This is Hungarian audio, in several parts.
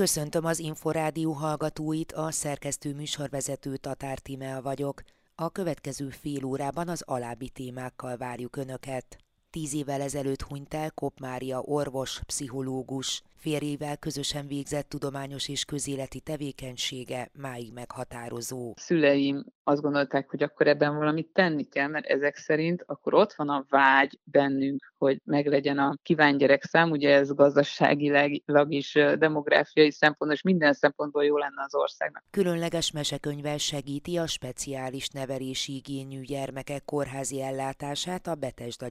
Köszöntöm az Inforádió hallgatóit, a szerkesztő műsorvezető Tatár Timel vagyok. A következő fél órában az alábbi témákkal várjuk Önöket. Tíz évvel ezelőtt hunyt el Kop Mária orvos, pszichológus. Férjével közösen végzett tudományos és közéleti tevékenysége máig meghatározó. Szüleim azt gondolták, hogy akkor ebben valamit tenni kell, mert ezek szerint akkor ott van a vágy bennünk, hogy meglegyen a kívánt gyerekszám, ugye ez gazdaságilag is, demográfiai szempontból és minden szempontból jó lenne az országnak. Különleges mesekönyvvel segíti a speciális nevelési igényű gyermekek kórházi ellátását a Betesda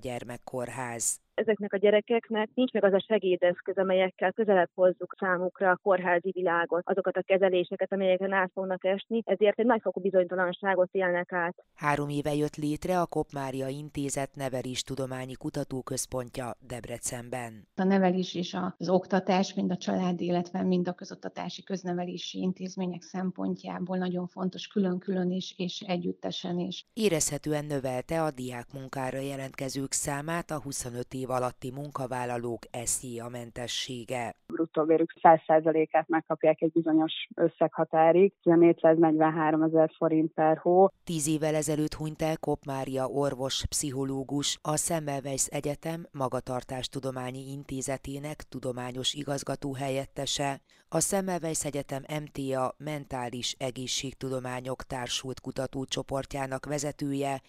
Gyermekkórház ezeknek a gyerekeknek nincs meg az a segédeszköz, amelyekkel közelebb hozzuk számukra a kórházi világot, azokat a kezeléseket, amelyeken át fognak esni, ezért egy nagyfokú bizonytalanságot élnek át. Három éve jött létre a Kopmária Intézet Nevelés Tudományi Kutatóközpontja Debrecenben. A nevelés és az oktatás, mind a család, illetve mind a közoktatási köznevelési intézmények szempontjából nagyon fontos külön-külön is és együttesen is. Érezhetően növelte a diák munkára jelentkezők számát a 25 év év alatti munkavállalók SZIA mentessége. Bruttó bérük 100%-át megkapják egy bizonyos összeghatárig, ez a 443 ezer forint per hó. Tíz évvel ezelőtt hunyt el Kop Mária orvos, pszichológus, a Semmelweis Egyetem Magatartástudományi Intézetének tudományos igazgató helyettese, a Semmelweis Egyetem MTA Mentális Egészségtudományok Társult Kutatócsoportjának vezetője,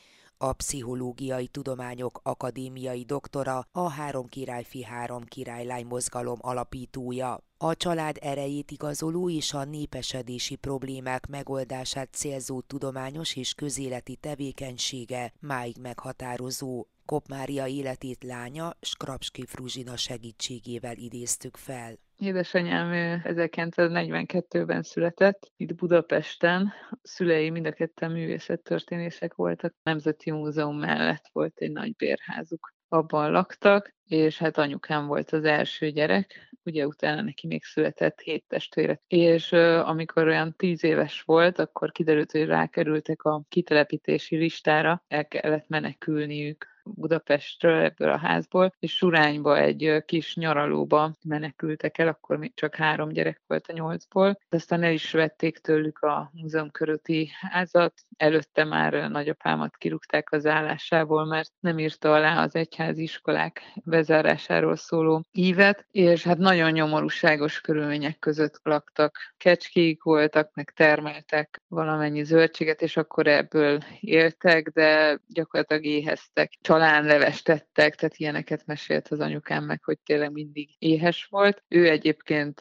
a Pszichológiai Tudományok Akadémiai doktora, a Három királyfi Három királylány mozgalom alapítója. A család erejét igazoló és a népesedési problémák megoldását célzó tudományos és közéleti tevékenysége máig meghatározó. Kop Mária életét lánya Skrapski Fruzsina segítségével idéztük fel. Édesanyám 1942-ben született, itt Budapesten. A szülei mind a ketten művészettörténészek voltak. A Nemzeti Múzeum mellett volt egy nagy bérházuk. Abban laktak, és hát anyukám volt az első gyerek, ugye utána neki még született hét testvére. És uh, amikor olyan tíz éves volt, akkor kiderült, hogy rákerültek a kitelepítési listára, el kellett menekülniük Budapestről, ebből a házból, és Surányba egy kis nyaralóba menekültek el, akkor még csak három gyerek volt a nyolcból. De aztán el is vették tőlük a múzeum köröti házat, előtte már nagyapámat kirúgták az állásából, mert nem írta alá az egyházi iskolák bezárásáról szóló ívet, és hát nagyon nyomorúságos körülmények között laktak. Kecskék voltak, meg termeltek valamennyi zöldséget, és akkor ebből éltek, de gyakorlatilag éheztek levest tettek, tehát ilyeneket mesélt az anyukám meg, hogy tényleg mindig éhes volt. Ő egyébként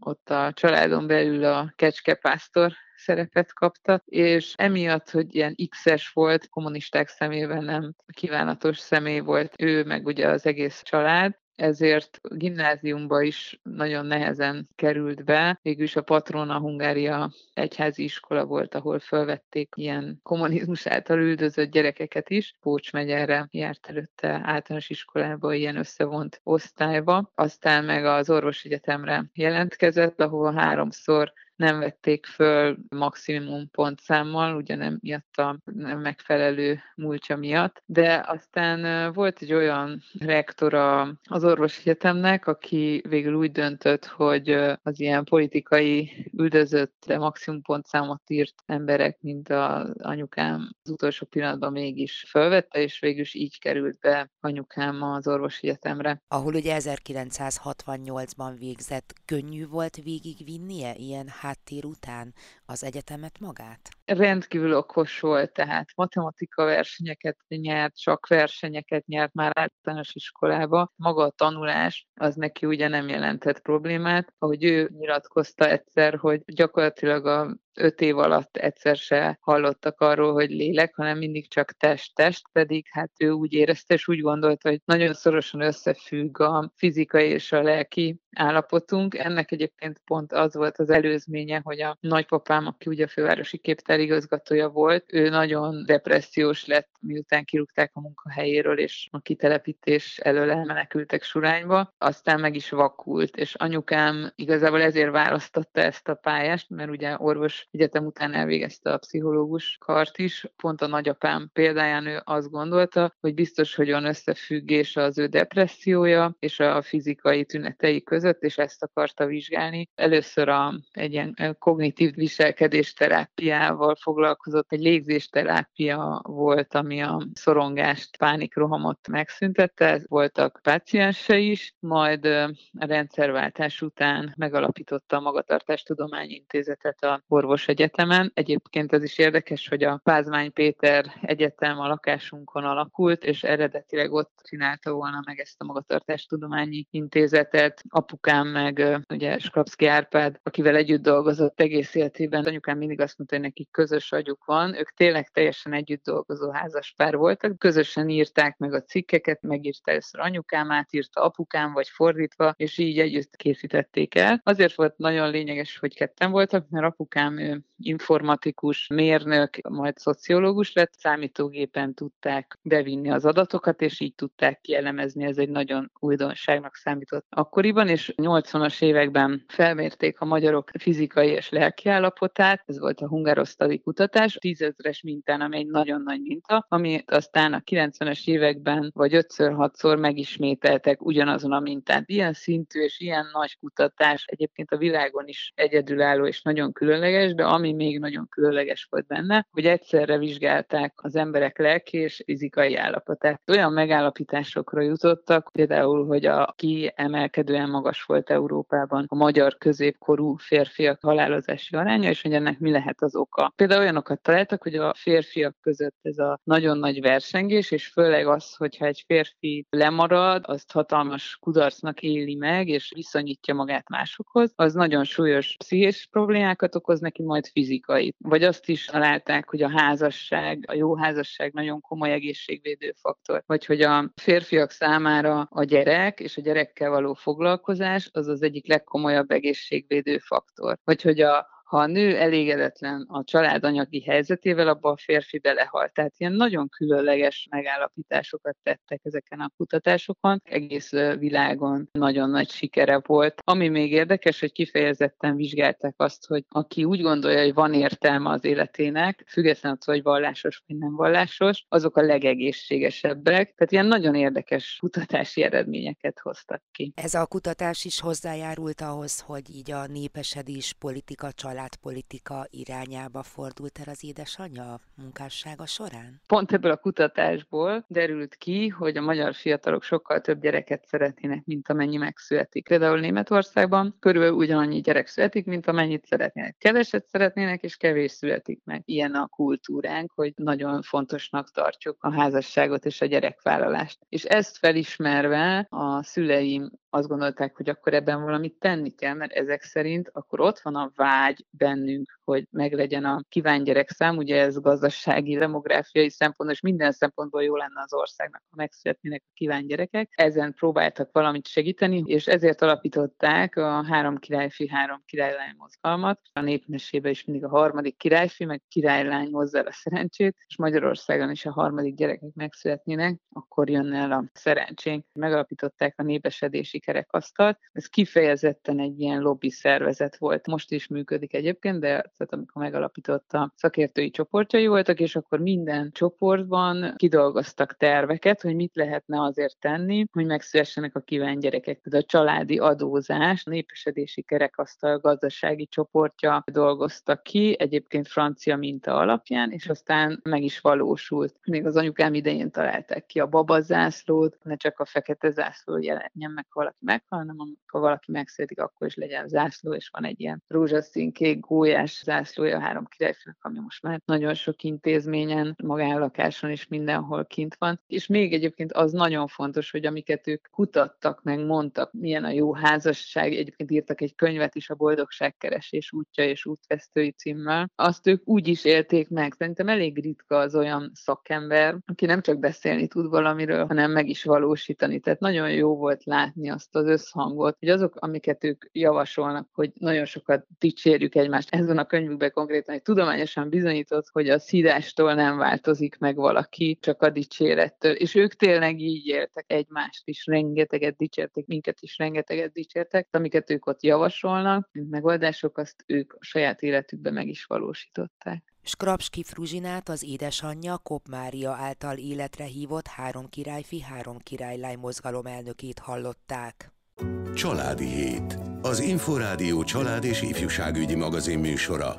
ott a családon belül a kecskepásztor szerepet kapta, és emiatt, hogy ilyen X-es volt, kommunisták szemében nem kívánatos személy volt ő, meg ugye az egész család, ezért gimnáziumba is nagyon nehezen került be. Végülis a Patrona Hungária egyházi iskola volt, ahol felvették ilyen kommunizmus által üldözött gyerekeket is. Pócs megyerre járt előtte általános iskolába, ilyen összevont osztályba. Aztán meg az orvosegyetemre jelentkezett, ahol háromszor nem vették föl maximum pontszámmal, ugye nem miatt a nem megfelelő múltja miatt, de aztán volt egy olyan rektora az orvosegyetemnek, aki végül úgy döntött, hogy az ilyen politikai üldözött, de maximum pontszámot írt emberek, mint az anyukám az utolsó pillanatban mégis fölvette, és végül is így került be anyukám az orvosegyetemre. Ahol ugye 1968-ban végzett, könnyű volt végigvinnie ilyen háttér után az egyetemet magát? Rendkívül okos volt, tehát matematika versenyeket nyert, csak versenyeket nyert már általános iskolába. Maga a tanulás az neki ugye nem jelentett problémát. Ahogy ő nyilatkozta egyszer, hogy gyakorlatilag a öt év alatt egyszer se hallottak arról, hogy lélek, hanem mindig csak test-test, pedig hát ő úgy érezte, és úgy gondolta, hogy nagyon szorosan összefügg a fizikai és a lelki állapotunk. Ennek egyébként pont az volt az előzménye, hogy a nagypapám, aki ugye a fővárosi képtárigazgatója volt, ő nagyon depressziós lett, miután kirúgták a munkahelyéről, és a kitelepítés elől elmenekültek Surányba, aztán meg is vakult, és anyukám igazából ezért választotta ezt a pályást, mert ugye orvos egyetem után elvégezte a pszichológus kart is. Pont a nagyapám példáján ő azt gondolta, hogy biztos, hogy van összefüggés az ő depressziója és a fizikai tünetei között, és ezt akarta vizsgálni. Először a, egy ilyen kognitív viselkedés terápiával foglalkozott, egy légzésterápia volt, ami a szorongást, pánikrohamot megszüntette, voltak páciensei is, majd a rendszerváltás után megalapította a Magatartástudományi Intézetet a Orvos Egyetemen. Egyébként ez is érdekes, hogy a Pázmány Péter Egyetem a lakásunkon alakult, és eredetileg ott csinálta volna meg ezt a Magatartástudományi Intézetet. Apukám meg ugye Skrapszki Árpád, akivel együtt dolgozott egész életében. Anyukám mindig azt mondta, hogy nekik közös agyuk van. Ők tényleg teljesen együtt dolgozó házaspár voltak. Közösen írták meg a cikkeket, megírta először anyukám, átírta apukám, vagy fordítva, és így együtt készítették el. Azért volt nagyon lényeges, hogy ketten voltak, mert apukám informatikus, mérnök, majd szociológus lett, számítógépen tudták bevinni az adatokat, és így tudták kielemezni. Ez egy nagyon újdonságnak számított akkoriban, és 80-as években felmérték a magyarok fizikai és lelki állapotát, ez volt a hungarosztali kutatás, tízezres mintán, ami egy nagyon nagy minta, amit aztán a 90-es években vagy 5-6-szor megismételtek ugyanazon a mintán. Ilyen szintű és ilyen nagy kutatás egyébként a világon is egyedülálló és nagyon különleges, de ami még nagyon különleges volt benne, hogy egyszerre vizsgálták az emberek lelki és fizikai állapotát. Olyan megállapításokra jutottak, például, hogy a kiemelkedően magas volt Európában a magyar középkorú férfiak halálozási aránya, és hogy ennek mi lehet az oka. Például olyanokat találtak, hogy a férfiak között ez a nagyon nagy versengés, és főleg az, hogyha egy férfi lemarad, azt hatalmas kudarcnak éli meg, és viszonyítja magát másokhoz, az nagyon súlyos pszichés problémákat okoz neki, majd fizikai. Vagy azt is találták, hogy a házasság, a jó házasság nagyon komoly egészségvédő faktor, vagy hogy a férfiak számára a gyerek és a gyerekkel való foglalkozás az az egyik legkomolyabb egészségvédő faktor. Vagy hogy a ha a nő elégedetlen a család anyagi helyzetével, abban a férfi belehal. Tehát ilyen nagyon különleges megállapításokat tettek ezeken a kutatásokon. Egész világon nagyon nagy sikere volt. Ami még érdekes, hogy kifejezetten vizsgálták azt, hogy aki úgy gondolja, hogy van értelme az életének, függetlenül attól, hogy vallásos vagy nem vallásos, azok a legegészségesebbek. Tehát ilyen nagyon érdekes kutatási eredményeket hoztak ki. Ez a kutatás is hozzájárult ahhoz, hogy így a népesedés politika család családpolitika irányába fordult el az édesanyja munkássága során? Pont ebből a kutatásból derült ki, hogy a magyar fiatalok sokkal több gyereket szeretnének, mint amennyi megszületik. Például Németországban körülbelül ugyanannyi gyerek születik, mint amennyit szeretnének. Keveset szeretnének, és kevés születik meg. Ilyen a kultúránk, hogy nagyon fontosnak tartjuk a házasságot és a gyerekvállalást. És ezt felismerve a szüleim azt gondolták, hogy akkor ebben valamit tenni kell, mert ezek szerint akkor ott van a vágy bennünk, hogy meglegyen a kívánt gyerekszám, ugye ez gazdasági, demográfiai szempontból, és minden szempontból jó lenne az országnak, ha megszületnének a kívánt gyerekek. Ezen próbáltak valamit segíteni, és ezért alapították a három királyfi, három királylány mozgalmat. A népmesébe is mindig a harmadik királyfi, meg királylány hozza el a szerencsét, és Magyarországon is a harmadik gyerekek megszületnének, akkor jön el a szerencsénk. Megalapították a népesedési kerekasztalt. Ez kifejezetten egy ilyen lobby szervezet volt. Most is működik egyébként, de tehát amikor megalapította szakértői csoportjai voltak, és akkor minden csoportban kidolgoztak terveket, hogy mit lehetne azért tenni, hogy megszülessenek a kívánt gyerekek. Tehát a családi adózás, népesedési kerekasztal gazdasági csoportja dolgoztak ki, egyébként francia minta alapján, és aztán meg is valósult. Még az anyukám idején találták ki a babazászlót, ne csak a fekete zászló jelenjen meg, ha valaki meghal, hanem amikor valaki megszületik, akkor is legyen zászló, és van egy ilyen rózsaszín kék gólyás zászlója három királyfőnek, ami most már nagyon sok intézményen, magánlakáson is mindenhol kint van. És még egyébként az nagyon fontos, hogy amiket ők kutattak, meg mondtak, milyen a jó házasság, egyébként írtak egy könyvet is a boldogságkeresés útja és útvesztői címmel, azt ők úgy is élték meg. Szerintem elég ritka az olyan szakember, aki nem csak beszélni tud valamiről, hanem meg is valósítani. Tehát nagyon jó volt látni azt az összhangot, hogy azok, amiket ők javasolnak, hogy nagyon sokat dicsérjük egymást. Ez van a könyvükben konkrétan, hogy tudományosan bizonyított, hogy a szídástól nem változik meg valaki, csak a dicsérettől. És ők tényleg így éltek egymást is, rengeteget dicsértek, minket is rengeteget dicsértek, amiket ők ott javasolnak, mint megoldások, azt ők a saját életükben meg is valósították. Skrapski Fruzsinát az édesanyja Kop Mária által életre hívott három királyfi, három királylány mozgalom elnökét hallották. Családi Hét. Az Inforádió család és ifjúságügyi magazin műsora.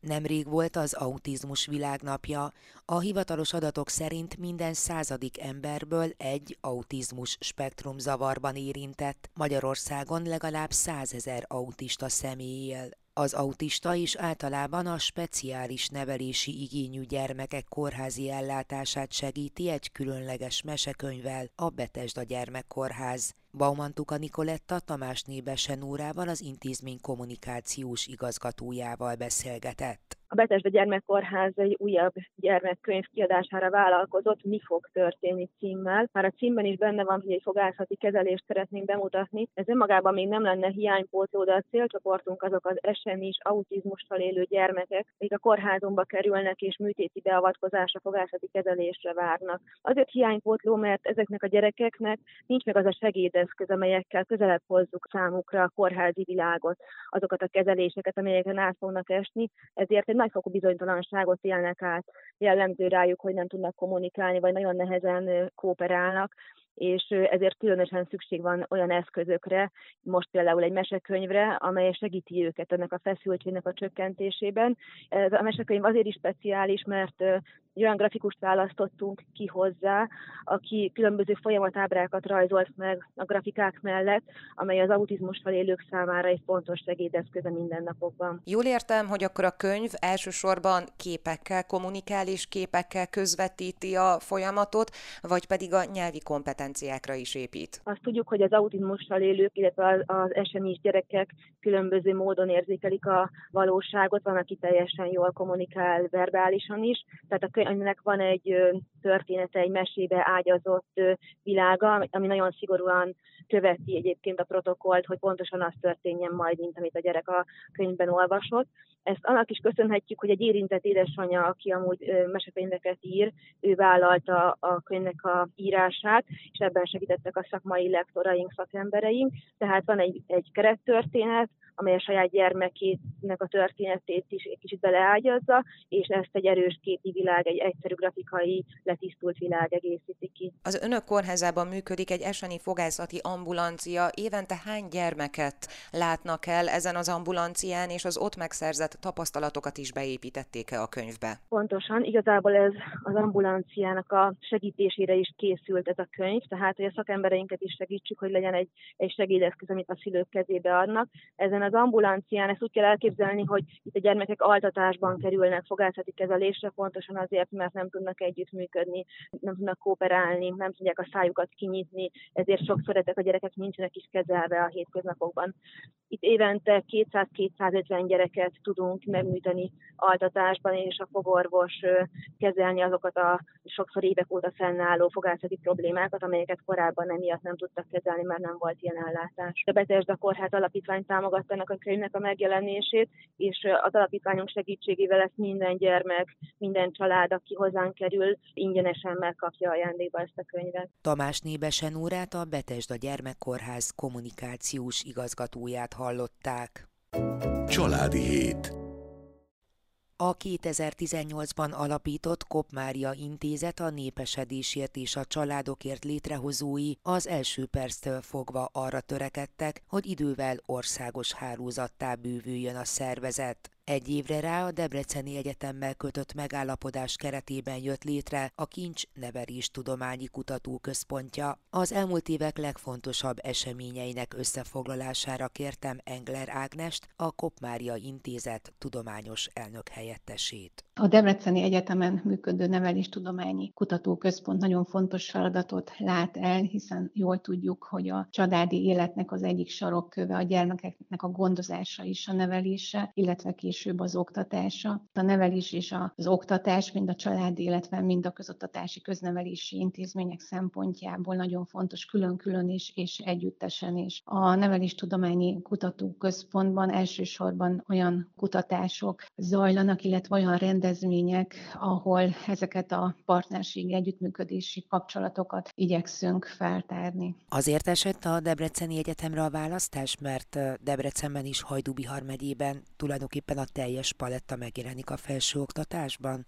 Nemrég volt az autizmus világnapja. A hivatalos adatok szerint minden századik emberből egy autizmus spektrum zavarban érintett. Magyarországon legalább százezer autista személy él. Az autista is általában a speciális nevelési igényű gyermekek kórházi ellátását segíti egy különleges mesekönyvvel, a Betesda Gyermekkórház. Baumantuka Nikoletta Tamás Nébesen úrával az intézmény kommunikációs igazgatójával beszélgetett. A Betesda Gyermekkórház egy újabb gyermekkönyv kiadására vállalkozott, Mi fog történni címmel. Már a címben is benne van, hogy egy fogászati kezelést szeretnénk bemutatni. Ez önmagában még nem lenne hiánypótló, de a célcsoportunk azok az SMI-s autizmussal élő gyermekek, akik a kórházunkba kerülnek és műtéti beavatkozásra, fogászati kezelésre várnak. Azért hiánypótló, mert ezeknek a gyerekeknek nincs meg az a segédeszköz, amelyekkel közelebb hozzuk számukra a kórházi világot, azokat a kezeléseket, amelyeken át fognak esni, ezért nagyfokú bizonytalanságot élnek át. Jellemző rájuk, hogy nem tudnak kommunikálni, vagy nagyon nehezen kooperálnak, és ezért különösen szükség van olyan eszközökre, most például egy mesekönyvre, amely segíti őket ennek a feszültségnek a csökkentésében. Ez a mesekönyv azért is speciális, mert olyan grafikust választottunk ki hozzá, aki különböző folyamatábrákat rajzolt meg a grafikák mellett, amely az autizmussal élők számára egy fontos segédeszköz a mindennapokban. Jól értem, hogy akkor a könyv elsősorban képekkel kommunikál és képekkel közvetíti a folyamatot, vagy pedig a nyelvi kompetenciákra is épít? Azt tudjuk, hogy az autizmussal élők, illetve az smi gyerekek különböző módon érzékelik a valóságot, van, aki teljesen jól kommunikál verbálisan is, tehát a ennek van egy története, egy mesébe ágyazott világa, ami nagyon szigorúan követi egyébként a protokollt, hogy pontosan az történjen majd, mint amit a gyerek a könyvben olvasott. Ezt annak is köszönhetjük, hogy egy érintett édesanyja, aki amúgy mesekönyveket ír, ő vállalta a könyvnek a írását, és ebben segítettek a szakmai lektoraink, szakembereink. Tehát van egy, egy kerettörténet, amely a saját gyermekének a történetét is egy kicsit beleágyazza, és ezt egy erős képi világ, egy egyszerű grafikai, letisztult világ egészíti ki. Az önök kórházában működik egy eseni fogászati ambulancia. Évente hány gyermeket látnak el ezen az ambulancián, és az ott megszerzett tapasztalatokat is beépítették-e a könyvbe? Pontosan, igazából ez az ambulanciának a segítésére is készült ez a könyv, tehát hogy a szakembereinket is segítsük, hogy legyen egy, egy segédeszköz, amit a szülők kezébe adnak. Ezen az ambulancián ezt úgy kell elképzelni, hogy itt a gyermekek altatásban kerülnek fogászati kezelésre, pontosan azért, mert nem tudnak együttműködni, nem tudnak kooperálni, nem tudják a szájukat kinyitni, ezért sokszor ezek a gyerekek nincsenek is kezelve a hétköznapokban. Itt évente 200-250 gyereket tudunk megműteni altatásban, és a fogorvos kezelni azokat a sokszor évek óta fennálló fogászati problémákat, amelyeket korábban emiatt nem tudtak kezelni, mert nem volt ilyen ellátás. A Betesda Kórház Alapítvány támogatta ennek a könyvnek a megjelenését, és az alapítványunk segítségével ezt minden gyermek, minden család, aki hozzánk kerül, ingyenesen megkapja ajándékba ezt a könyvet. Tamás Nébesen úrát a Betesda Gyermekkórház kommunikációs igazgatóját hallották. Családi Hét a 2018-ban alapított Kopmária Intézet a népesedésért és a családokért létrehozói az első perctől fogva arra törekedtek, hogy idővel országos hálózattá bővüljön a szervezet. Egy évre rá a Debreceni Egyetemmel kötött megállapodás keretében jött létre a Kincs Nevelés Tudományi Kutatóközpontja. Az elmúlt évek legfontosabb eseményeinek összefoglalására kértem Engler Ágnest, a Kopmária Intézet tudományos elnök helyettesét. A Debreceni Egyetemen működő Neveléstudományi Kutatóközpont nagyon fontos feladatot lát el, hiszen jól tudjuk, hogy a családi életnek az egyik sarokköve a gyermekeknek a gondozása is a nevelése, illetve később később az oktatása. A nevelés és az oktatás, mind a családi, illetve mind a közoktatási köznevelési intézmények szempontjából nagyon fontos külön-külön is és együttesen is. A Neveléstudományi Kutatóközpontban elsősorban olyan kutatások zajlanak, illetve olyan rendezvények, ahol ezeket a partnerségi együttműködési kapcsolatokat igyekszünk feltárni. Azért esett a Debreceni Egyetemre a választás, mert Debrecenben is Hajdú-Bihar megyében tulajdonképpen a teljes paletta megjelenik a felsőoktatásban,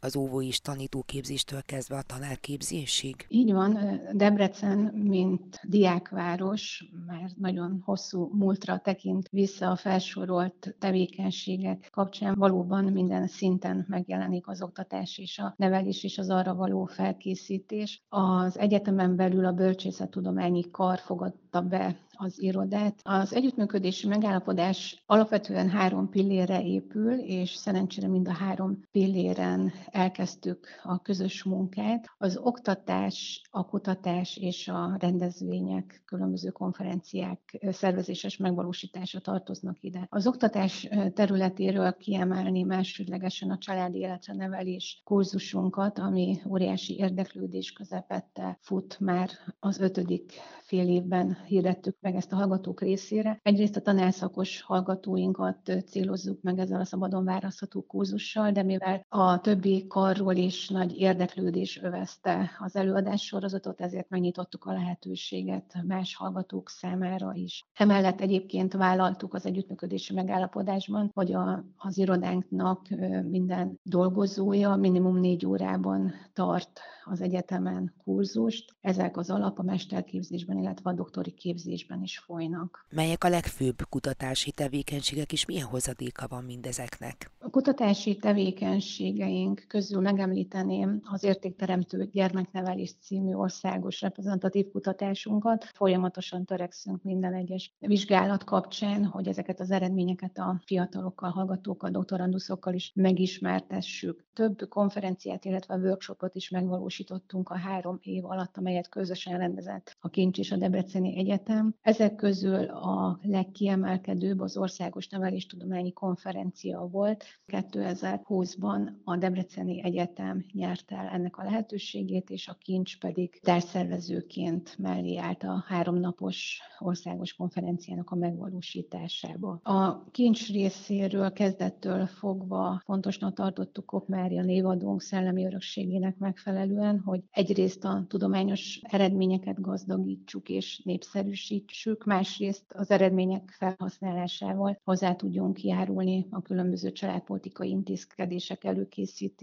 az óvó is tanítóképzéstől kezdve a tanárképzésig? Így van, Debrecen, mint diákváros, már nagyon hosszú múltra tekint vissza a felsorolt tevékenységek kapcsán. Valóban minden szinten megjelenik az oktatás és a nevelés és az arra való felkészítés. Az egyetemen belül a bölcsészettudományi kar fogadta be az irodát. Az együttműködési megállapodás alapvetően három pillére épül, és szerencsére mind a három pilléren elkezdtük a közös munkát. Az oktatás, a kutatás és a rendezvények, különböző konferenciák szervezéses megvalósítása tartoznak ide. Az oktatás területéről kiemelni másodlegesen a családi életre nevelés kurzusunkat, ami óriási érdeklődés közepette fut már az ötödik fél évben hirdettük meg ezt a hallgatók részére. Egyrészt a tanárszakos hallgatóinkat célozzuk meg ezzel a szabadon választható kurzussal, de mivel a többi karról is nagy érdeklődés övezte az előadás sorozatot, ezért megnyitottuk a lehetőséget más hallgatók számára is. Emellett egyébként vállaltuk az együttműködési megállapodásban, hogy a, az irodánknak minden dolgozója minimum négy órában tart az egyetemen kurzust. Ezek az alap a mesterképzésben, illetve a doktori képzésben is folynak. Melyek a legfőbb kutatási tevékenységek, és milyen hozadéka van mindezeknek? A kutatási tevékenységeink közül megemlíteném az Értékteremtő Gyermeknevelés című országos reprezentatív kutatásunkat. Folyamatosan törekszünk minden egyes vizsgálat kapcsán, hogy ezeket az eredményeket a fiatalokkal, hallgatókkal, doktoranduszokkal is megismertessük. Több konferenciát, illetve workshopot is megvalósítottunk a három év alatt, amelyet közösen rendezett a Kincs és a Debreceni Egyetem. Ezek közül a legkiemelkedőbb az Országos Neveléstudományi Konferencia volt. 2020-ban a Debreceni Egyetem nyerte el ennek a lehetőségét, és a Kincs pedig társszervezőként mellé állt a háromnapos országos konferenciának a megvalósításába. A Kincs részéről kezdettől fogva fontosnak tartottuk Kok Mária névadónk szellemi örökségének megfelelően, hogy egyrészt a tudományos eredményeket gazdagítsuk és népszerűsítsük, másrészt az eredmények felhasználásával hozzá tudjunk járulni a különböző családpolitikai intézkedések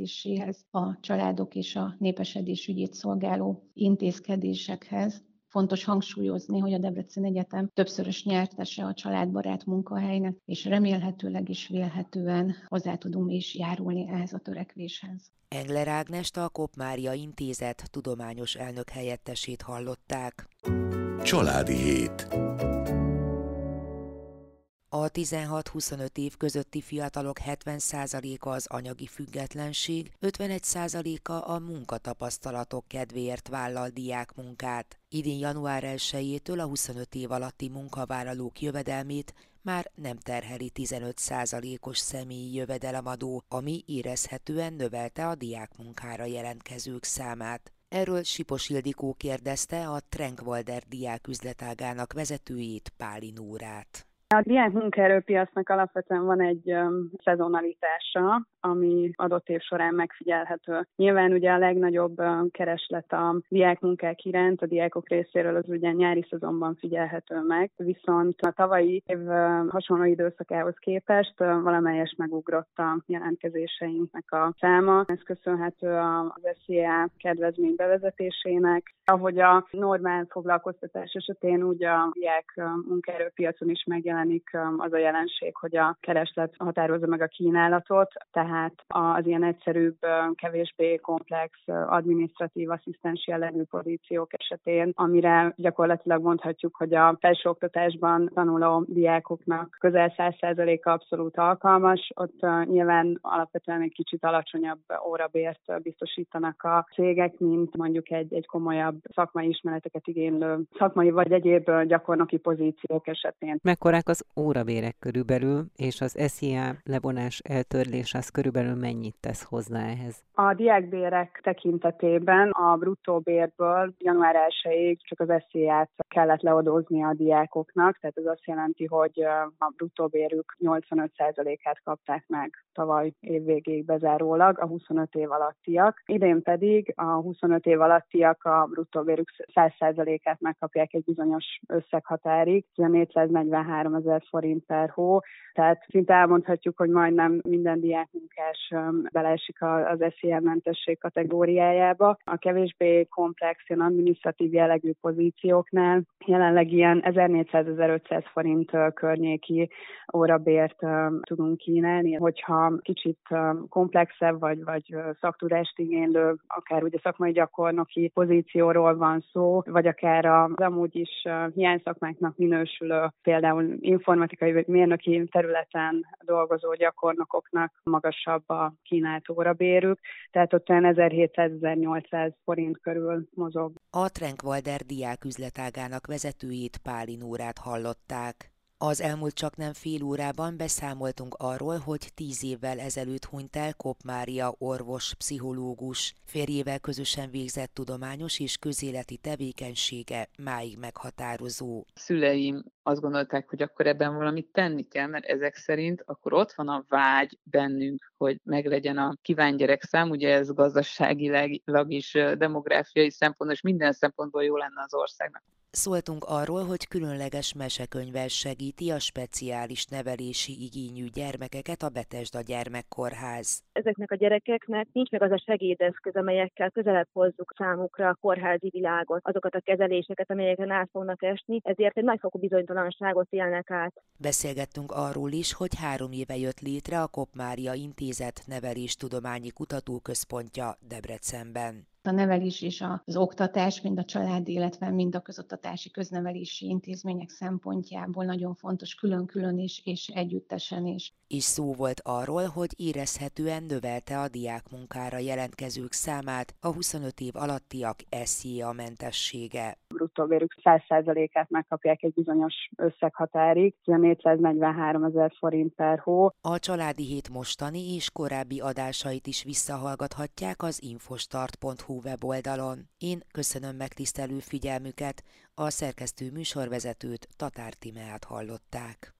előkészítéséhez, a családok és a népesedés ügyét szolgáló intézkedésekhez. Fontos hangsúlyozni, hogy a Debrecen Egyetem többszörös nyertese a családbarát munkahelynek, és remélhetőleg is vélhetően hozzá tudunk is járulni ehhez a törekvéshez. Engler Ágnest a Kop Mária Intézet tudományos elnök helyettesét hallották. Családi hét. A 16-25 év közötti fiatalok 70%-a az anyagi függetlenség, 51%-a a munkatapasztalatok kedvéért vállal diákmunkát. Idén január 1-től a 25 év alatti munkavállalók jövedelmét már nem terheli 15%-os személyi jövedelemadó, ami érezhetően növelte a diákmunkára jelentkezők számát. Erről Sipos Ildikó kérdezte a Trenkwalder diák üzletágának vezetőjét Pálinórát. A diák munkaerőpiacnak alapvetően van egy um, szezonalitása, ami adott év során megfigyelhető. Nyilván ugye a legnagyobb kereslet a diák munkák iránt, a diákok részéről az ugye nyári szezonban figyelhető meg, viszont a tavalyi év hasonló időszakához képest valamelyes megugrott a jelentkezéseinknek a száma. Ez köszönhető az SZIA kedvezmény bevezetésének, ahogy a normál foglalkoztatás esetén úgy a diák munkaerőpiacon is megjelenik az a jelenség, hogy a kereslet határozza meg a kínálatot, tehát az ilyen egyszerűbb, kevésbé komplex adminisztratív asszisztens jellegű pozíciók esetén, amire gyakorlatilag mondhatjuk, hogy a felsőoktatásban tanuló diákoknak közel 100%-a abszolút alkalmas, ott nyilván alapvetően egy kicsit alacsonyabb órabért biztosítanak a cégek, mint mondjuk egy, egy komolyabb szakmai ismereteket igénylő szakmai vagy egyéb gyakornoki pozíciók esetén. Mekkorát ezek az órabérek körülbelül, és az SZIA levonás eltörlés az körülbelül mennyit tesz hozzá ehhez? A diákbérek tekintetében a bruttó bérből január 1-ig csak az SZIA-t kellett leadózni a diákoknak, tehát ez azt jelenti, hogy a bruttó bérük 85%-át kapták meg tavaly évvégéig bezárólag a 25 év alattiak. Idén pedig a 25 év alattiak a bruttó bérük 100%-át megkapják egy bizonyos összeghatárig, ez a 443 ezer forint per hó, tehát szinte elmondhatjuk, hogy majdnem minden diákmunkás beleesik az SZIA mentesség kategóriájába. A kevésbé komplex, ilyen adminisztratív jellegű pozícióknál jelenleg ilyen 1400-1500 forint környéki órabért tudunk kínálni, hogyha kicsit komplexebb vagy, vagy szaktudást igénylő, akár ugye szakmai gyakornoki pozícióról van szó, vagy akár az amúgy is hiányszakmáknak minősülő, például informatikai vagy mérnöki területen dolgozó gyakornokoknak magasabb a kínált órabérük, tehát ott olyan 1700-1800 forint körül mozog. A Trenkwalder diák üzletágának vezetőjét Pálin órát hallották. Az elmúlt csak nem fél órában beszámoltunk arról, hogy tíz évvel ezelőtt hunyt el Kop Mária orvos, pszichológus. Férjével közösen végzett tudományos és közéleti tevékenysége máig meghatározó. Szüleim azt gondolták, hogy akkor ebben valamit tenni kell, mert ezek szerint akkor ott van a vágy bennünk, hogy meglegyen a kívánt gyerekszám, ugye ez gazdaságilag is, demográfiai szempontból és minden szempontból jó lenne az országnak. Szóltunk arról, hogy különleges mesekönyvvel segíti a speciális nevelési igényű gyermekeket a Betesda Gyermekkórház. Ezeknek a gyerekeknek nincs meg az a segédeszköz, amelyekkel közelebb hozzuk számukra a kórházi világot, azokat a kezeléseket, amelyeken át fognak esni, ezért egy nagyfokú bizonytalanságot élnek át. Beszélgettünk arról is, hogy három éve jött létre a Kopmária Intézet Neveléstudományi Kutatóközpontja Debrecenben a nevelés és az oktatás, mind a családi, illetve mind a közoktatási köznevelési intézmények szempontjából nagyon fontos külön-külön is és együttesen is. És szó volt arról, hogy érezhetően növelte a diák munkára jelentkezők számát a 25 év alattiak SZIA mentessége. Bruttó vérük 100%-át megkapják egy bizonyos összeghatárig, ez a 443 ezer forint per hó. A Családi Hét mostani és korábbi adásait is visszahallgathatják az infostart.hu weboldalon. Én köszönöm megtisztelő figyelmüket, a szerkesztő műsorvezetőt Tatár Timeát hallották.